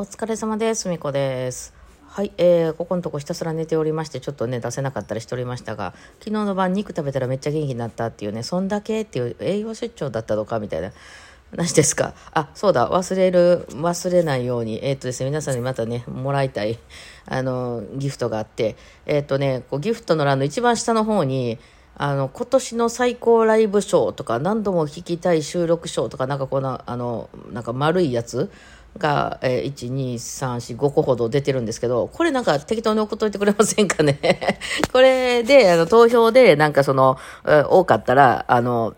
お疲れ様です。みこです。はい、えー、ここのとこひたすら寝ておりまして、ちょっとね、出せなかったりしておりましたが、昨日の晩肉食べたらめっちゃ元気になったっていうね、そんだけっていう栄養出張だったのかみたいな話ですか。あ、そうだ、忘れる、忘れないように、えーっとですね、皆さんにまたね、もらいたい、あの、ギフトがあって、えーっとね、こうギフトの欄の一番下の方に、あの、今年の最高ライブショーとか、何度も聞きたい収録ショーとか、なんかこの、あの、なんか丸いやつが、えー、1、2、3、4、5個ほど出てるんですけど、これなんか適当に送っといてくれませんかね？これで、あの、投票で、なんかその、多かったら、あの、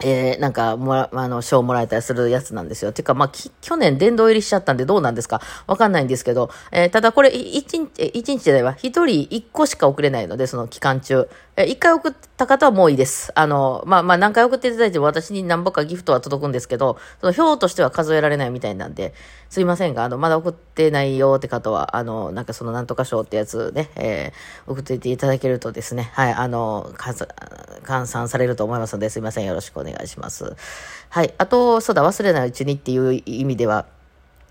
えー、なんか、もら、あの、賞もらえたりするやつなんですよ。てか、まあ、去年殿堂入りしちゃったんでどうなんですか？わかんないんですけど、えーただこれ、一日、一日じゃないわ。一人一個しか送れないので、その期間中。えー一回送った方はもういいです。あの、まあ、まあ、何回送っていただいても私に何ぼかギフトは届くんですけど、その票としては数えられないみたいなんで、すいませんが、あの、まだ送ってないよって方は、あの、なんかそのなんとか賞ってやつね、えー送っていただけるとですね、はい、あの、換算されると思いますので、すいません。よろしくお願いします。はい。あと、そうだ、忘れないうちにっていう意味では、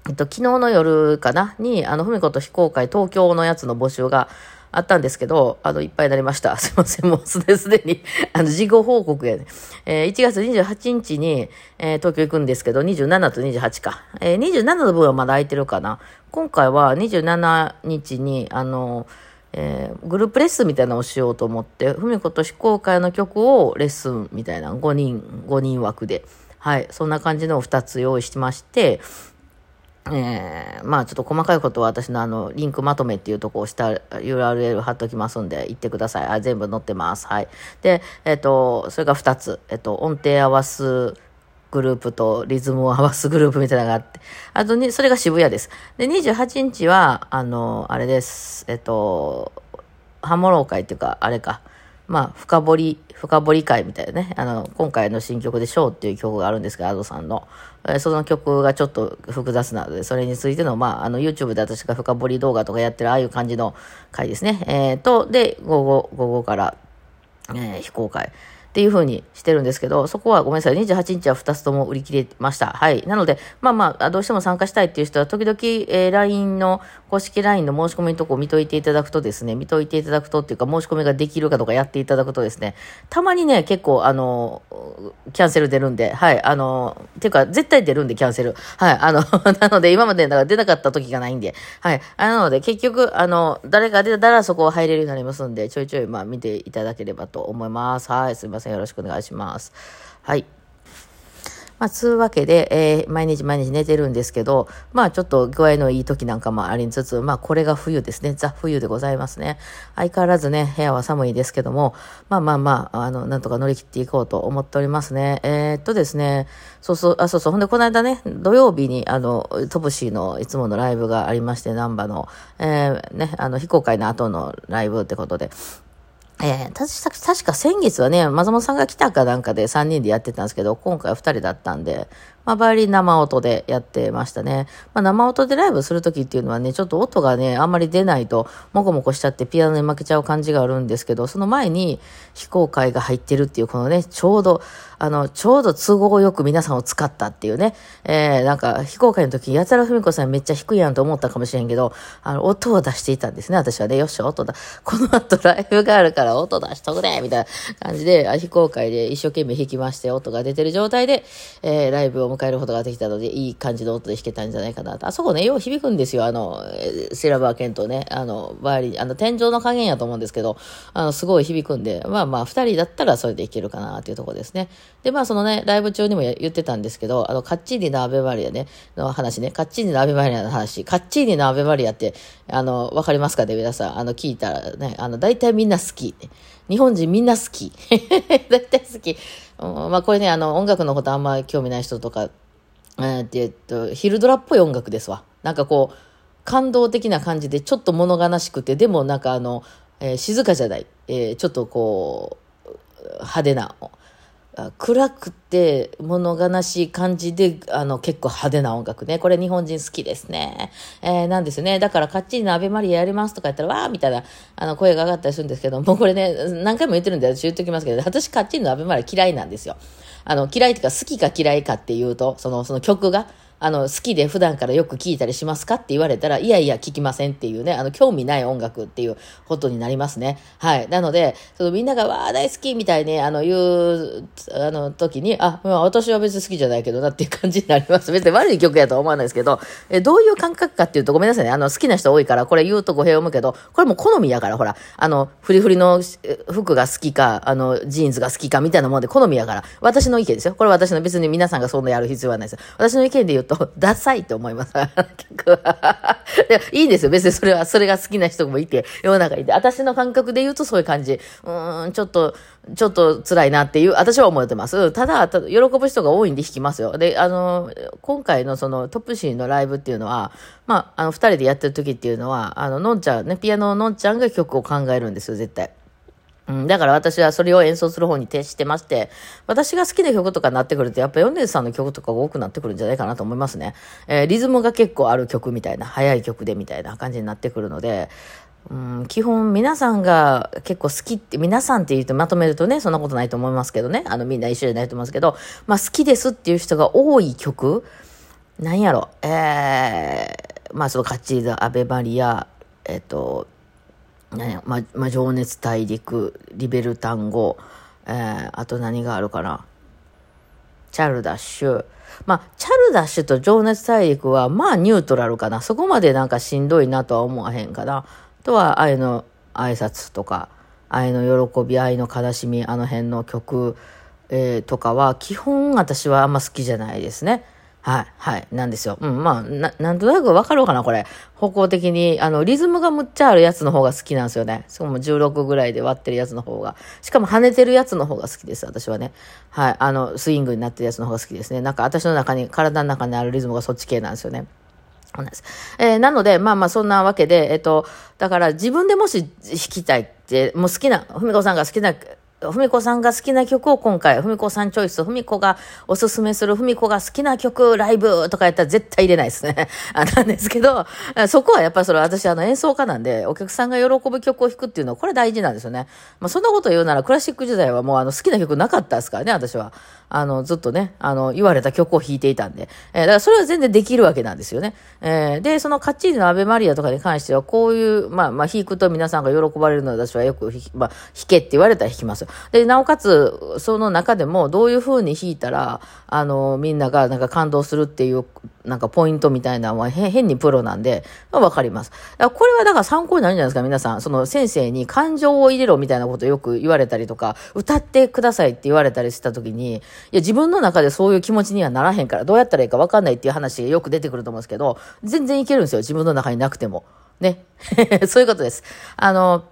えっと、昨日の夜かなに、あの、ふみこと非公開東京のやつの募集があったんですけど、あの、いっぱいになりました。すいません。もうすで、に、あの、事後報告やね。えー1月28日に、えー東京行くんですけど、27と28か。えー27の分はまだ空いてるかな。今回は27日に、あの、えーグループレッスンみたいなのをしようと思って、ふみこと非公開の曲をレッスンみたいな、5人、5人枠で。はい。そんな感じのを2つ用意してまして、えーまあちょっと細かいことは私のあのリンクまとめっていうとこを押した URL 貼っときますんで行ってください。あ全部載ってます。はい。で、えっ、と、それが2つ。えっ、と、音程合わすグループとリズムを合わすグループみたいなのがあって。あとに、それが渋谷です。で、28日は、あの、あれです。えっ、と、ハモロー会っていうか、あれか。まあ、深掘り、深掘り会みたいなね。あの、今回の新曲でショーっていう曲があるんですけど、アドさんの。えその曲がちょっと複雑なので、それについての、まあ、あの、YouTube で私が深掘り動画とかやってる、ああいう感じの回ですね。えーと、で、午後、午後から、えー非公開。っていう風にしてるんですけど、そこはごめんなさい。28日は2つとも売り切れました。はい。なので、まあまあ、どうしても参加したいっていう人は、時々、えー LINE の、公式 LINE の申し込みのとこを見といていただくとですね、見といていただくとっていうか、申し込みができるかとかやっていただくとですね、たまにね、結構、あの、キャンセル出るんで、はい。あの、ていうか、絶対出るんで、キャンセル。はい。あの、なので、今までだか出なかった時がないんで、はい。なので、結局、あの、誰が出たらそこ入れるようになりますんで、ちょいちょい、まあ、見ていただければと思います。はい。すいません。よろしくお願いします。はい。まあ、つうわけで、えー毎日毎日寝てるんですけど、まあ、ちょっと具合のいい時なんかもありつつ、まあ、これが冬ですね。ザ・冬でございますね。相変わらずね、部屋は寒いですけども、まあまあまあ、あの、なんとか乗り切っていこうと思っておりますね。えーっとですね、そうそう、あ、そうそう、ほんで、この間ね、土曜日に、あの、トブシーのいつものライブがありまして、ナンバの、えーね、あの、非公開の後のライブってことで、えー、たし確か先月はね、松本さんが来たかなんかで3人でやってたんですけど、今回は2人だったんで、まあ、バイオリン生音でやってましたね。まあ、生音でライブするときっていうのはね、ちょっと音がね、あんまり出ないと、もこもこしちゃってピアノに負けちゃう感じがあるんですけど、その前に非公開が入ってるっていう、このね、ちょうど、あの、ちょうど都合よく皆さんを使ったっていうね、えー、なんか、非公開の時、やたらふみこさんめっちゃ低いやんと思ったかもしれんけど、あの、音を出していたんですね、私はね。よっしゃ、音だ。この後ライブがあるから音出しとくれみたいな感じで、非公開で一生懸命弾きまして、音が出てる状態で、えー、ライブを迎えることができたので、いい感じの音で弾けたんじゃないかなと。あそこね、よう響くんですよ、あの、セラバーケンとね、あの、バイオリン、あの、天井の加減やと思うんですけど、あの、すごい響くんで、まあまあ、二人だったらそれでいけるかなっていうところですね。で、まあ、そのね、ライブ中にも言ってたんですけど、あの、カッチーニのアベマリアね、の話ね、カッチーニのアベマリアの話、カッチーニのアベマリアって、あの、わかりますかね、皆さん。あの、聞いたらね、あの、大体みんな好き。日本人みんな好き。大体好き。うんまあ、これね、あの、音楽のことあんま興味ない人とか、えーってえっと、ヒルドラっぽい音楽ですわ。なんかこう、感動的な感じで、ちょっと物悲しくて、でもなんかあの、えー静かじゃない。えーちょっとこう、派手な。暗くて物悲しい感じで、あの、結構派手な音楽ね。これ日本人好きですね。えーなんですね。だから、カッチリのアベマリアやりますとか言ったら、わーみたいな、あの、声が上がったりするんですけど、もうこれね、何回も言ってるんで私言っときますけど、私カッチリのアベマリア嫌いなんですよ。あの、嫌いっていうか、好きか嫌いかっていうと、その、その曲が、あの、好きで普段からよく聴いたりしますかって言われたら、いやいや聞きませんっていうね、あの、興味ない音楽っていうことになりますね。はい。なので、そのみんながわー大好きみたいに、あの、言う、あの、時に、あ、まあ、私は別に好きじゃないけどなっていう感じになります。別に悪い曲やとは思わないですけど、え、どういう感覚かっていうと、ごめんなさいね。あの、好きな人多いから、これ言うと語弊を生むけど、これも好みやから、ほら、あの、フリフリの服が好きか、あの、ジーンズが好きかみたいなもんで好みやから、私の意見ですよ。これ私の別に皆さんがそんなやる必要はないです。私の意見で言うと、ダサいって思います。結構いいんですよ。別にそれは、それが好きな人もいて、世の中にいて。私の感覚で言うとそういう感じ。うーん、ちょっと、ちょっと辛いなっていう、私は思ってます。ただ、ただ喜ぶ人が多いんで弾きますよ。で、あの、今回のそのトップシーンのライブっていうのは、まあ、あの、二人でやってる時っていうのは、あの、のんちゃん、ね、ピアノののんちゃんが曲を考えるんですよ、絶対。うん、だから私はそれを演奏する方に徹してまして、私が好きな曲とかになってくると、やっぱ米津さんの曲とかが多くなってくるんじゃないかなと思いますね。えー、リズムが結構ある曲みたいな、速い曲でみたいな感じになってくるので、うん、基本皆さんが結構好きって、皆さんって言うとまとめるとね、そんなことないと思いますけどね。あのみんな一緒じゃないと思いますけど、まあ好きですっていう人が多い曲、なんやろ、えー、まあそのカッチーザ、アベマリア、えっ、と、ねま、ま、情熱大陸、リベル単語、えー、あと何があるかな？チャルダッシュ。まあ、チャルダッシュと情熱大陸は、まあ、ニュートラルかな。そこまでなんかしんどいなとは思わへんかな。あとは、愛の挨拶とか、愛の喜び、愛の悲しみ、あの辺の曲、えー、とかは、基本私はあんま好きじゃないですね。はい、はい、なんですよ。うん、まあ、な、なんとなくわかろうかな、これ。方向的に、あの、リズムがむっちゃあるやつの方が好きなんですよね。しかも16ぐらいで割ってるやつの方が。しかも跳ねてるやつの方が好きです、私はね。はい、あの、スイングになってるやつの方が好きですね。なんか私の中に、体の中にあるリズムがそっち系なんですよね。そうなんです。えー、なので、まあまあそんなわけで、えっ、と、だから自分でもし弾きたいって、もう好きな、ふみこさんが好きなふみこさんが好きな曲を今回、ふみこさんチョイス、ふみこがおすすめするふみこが好きな曲、ライブとかやったら絶対入れないですね。なんですけど、そこはやっぱりそれ私あの演奏家なんで、お客さんが喜ぶ曲を弾くっていうのはこれ大事なんですよね。まあそんなこと言うならクラシック時代はもうあの好きな曲なかったですからね、私は。あの、ずっとね、あの、言われた曲を弾いていたんで。えー、だからそれは全然できるわけなんですよね。えー、で、そのカッチーニのアベマリアとかに関しては、こういう、まあ、まあ、弾くと皆さんが喜ばれるので私はよく、まあ、弾けって言われたら弾きます。で、なおかつ、その中でも、どういう風に弾いたら、あの、みんながなんか感動するっていうなんかポイントみたいなのは変にプロなんで、わ、かります。これはだから参考になるんじゃないですか、皆さん。その先生に感情を入れろみたいなことよく言われたりとか、歌ってくださいって言われたりした時に、いや、自分の中でそういう気持ちにはならへんから、どうやったらいいかわかんないっていう話がよく出てくると思うんですけど、全然いけるんですよ、自分の中になくても。ね。そういうことです。あの、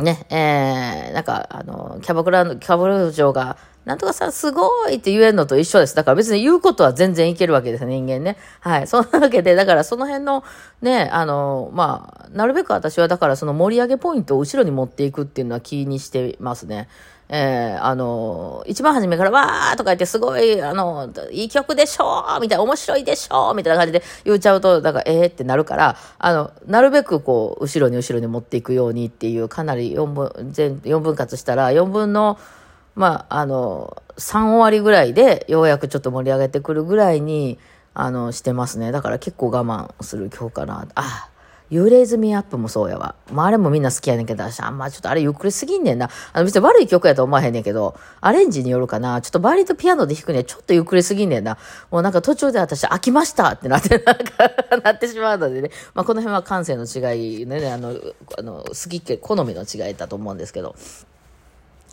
ね、えー、なんか、あの、キャバクラの、キャバクラ嬢が、なんとかさ、すごいって言えるのと一緒です。だから別に言うことは全然いけるわけです、人間ね。はい。そんなわけで、だからその辺の、ね、あの、まあ、なるべく私はだからその盛り上げポイントを後ろに持っていくっていうのは気にしてますね。えー、あの、一番初めからわーとか言ってすごい、あの、いい曲でしょみたいな、面白いでしょみたいな感じで言っちゃうと、だから、えーってなるから、あの、なるべくこう、後ろに後ろに持っていくようにっていう、かなり4分、全、4分割したら、4分の、まあ、あの、3終わりぐらいで、ようやくちょっと盛り上げてくるぐらいに、あの、してますね。だから結構我慢する今日かな。あ、幽霊ズミアップもそうやわ。まあ、あれもみんな好きやねんけど、あんまちょっとあれゆっくりすぎんねんな。あの、別に悪い曲やと思わへんねんけど、アレンジによるかな。ちょっとバイリとピアノで弾くにはちょっとゆっくりすぎんねんな。もうなんか途中で私飽きましたってなって、なんか なってしまうのでね。まあ、この辺は感性の違いね、あの、あの、好きっけ好みの違いだと思うんですけど。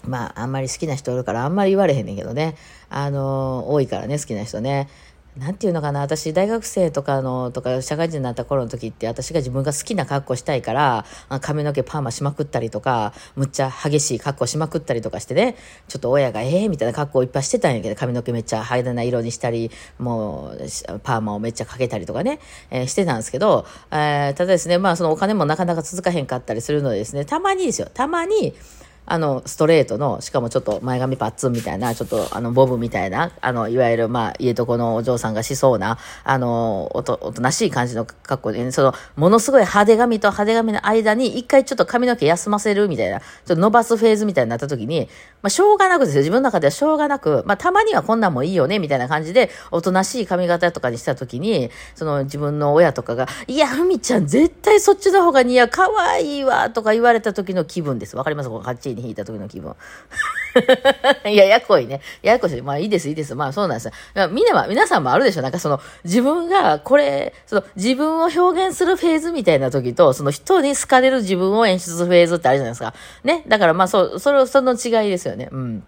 まあ、あんまり好きな人おるから、あんまり言われへんねんけどね。あの、多いからね、好きな人ね。なんていうのかな、私、大学生とかの、とか、社会人になった頃の時って、私が自分が好きな格好したいから、髪の毛パーマしまくったりとか、むっちゃ激しい格好しまくったりとかしてね、ちょっと親が、ええー、みたいな格好をいっぱいしてたんやけど、髪の毛めっちゃ派手な色にしたり、もう、パーマをめっちゃかけたりとかね、えー、してたんですけど、えー、ただですね、まあ、そのお金もなかなか続かへんかったりするのでですね、たまにですよ、たまに、あの、ストレートの、しかもちょっと前髪パッツンみたいな、ちょっとあの、ボブみたいな、あの、いわゆる、まあ、家とこのお嬢さんがしそうな、あの、おと、おとなしい感じの格好で、ね、その、ものすごい派手髪と派手髪の間に、一回ちょっと髪の毛休ませるみたいな、ちょっと伸ばすフェーズみたいになった時に、まあ、しょうがなくですよ。自分の中ではしょうがなく、まあ、たまにはこんなんもいいよね、みたいな感じで、おとなしい髪型とかにした時に、その、自分の親とかが、いや、ふみちゃん、絶対そっちの方が似合う、可愛いわ、とか言われた時の気分です。わかります？この8位に引いた時の気分。い や、やこいね。ややこしい。まあいいです、いいです。まあそうなんですよ。みんなは、皆さんもあるでしょなんかその、自分が、これ、その、自分を表現するフェーズみたいな時と、その人に好かれる自分を演出するフェーズってあるじゃないですか。ね？だからまあそう、それ、その違いですよね。うん。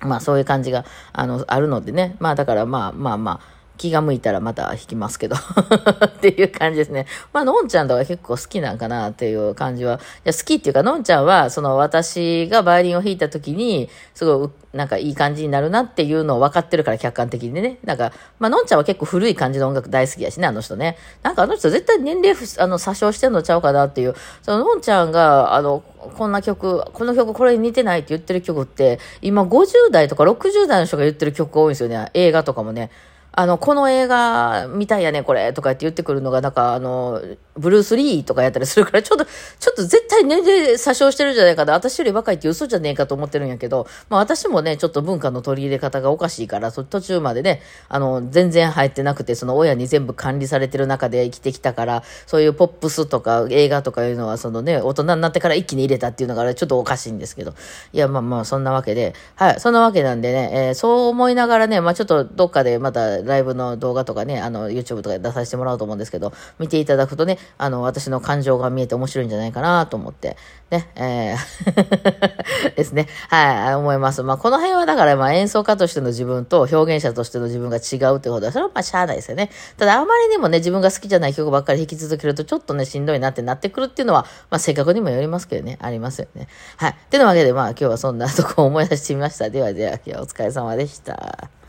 まあそういう感じが、あの、あるのでね。まあだからまあまあまあ、気が向いたらまた弾きますけど っていう感じですね。まあ、のんちゃんとか結構好きなんかなっていう感じは。いや、好きっていうか、のんちゃんは、その私がバイオリンを弾いた時に、すごい、なんかいい感じになるなっていうのを分かってるから客観的にね。なんか、まあ、のんちゃんは結構古い感じの音楽大好きやしね、あの人ね。なんかあの人絶対年齢あの、詐称してんのちゃうかなっていう。そののんちゃんが、あの、こんな曲、この曲これに似てないって言ってる曲って、今50代とか60代の人が言ってる曲が多いんですよね。映画とかもね。あの、この映画見たいやね、これ、とかって言ってくるのが、なんか、あの、ブルース・リーとかやったりするから、ちょっと、ちょっと絶対年齢詐称してるんじゃないかな。私より若いって嘘じゃねえかと思ってるんやけど、まあ私もね、ちょっと文化の取り入れ方がおかしいから、そ途中までね、あの、全然入ってなくて、その親に全部管理されてる中で生きてきたから、そういうポップスとか映画とかいうのは、そのね、大人になってから一気に入れたっていうのが、ちょっとおかしいんですけど。いや、まあまあ、そんなわけで、はい、そんなわけなんでね、えー、そう思いながらね、まあちょっとどっかでまたライブの動画とかね、あの、YouTube とかで出させてもらおうと思うんですけど、見ていただくとね、あの、私の感情が見えて面白いんじゃないかなと思って、ね、えー ですね。はい、思います。まあ、この辺はだから、まあ、演奏家としての自分と表現者としての自分が違うってことは、それはまあ、しゃあないですよね。ただ、あまりにもね、自分が好きじゃない曲ばっかり弾き続けると、ちょっとね、しんどいなってなってくるっていうのは、まあ、性格にもよりますけどね、ありますよね。はい。ってなわけで、まあ、今日はそんなとこを思い出してみました。ではでは、今日はお疲れ様でした。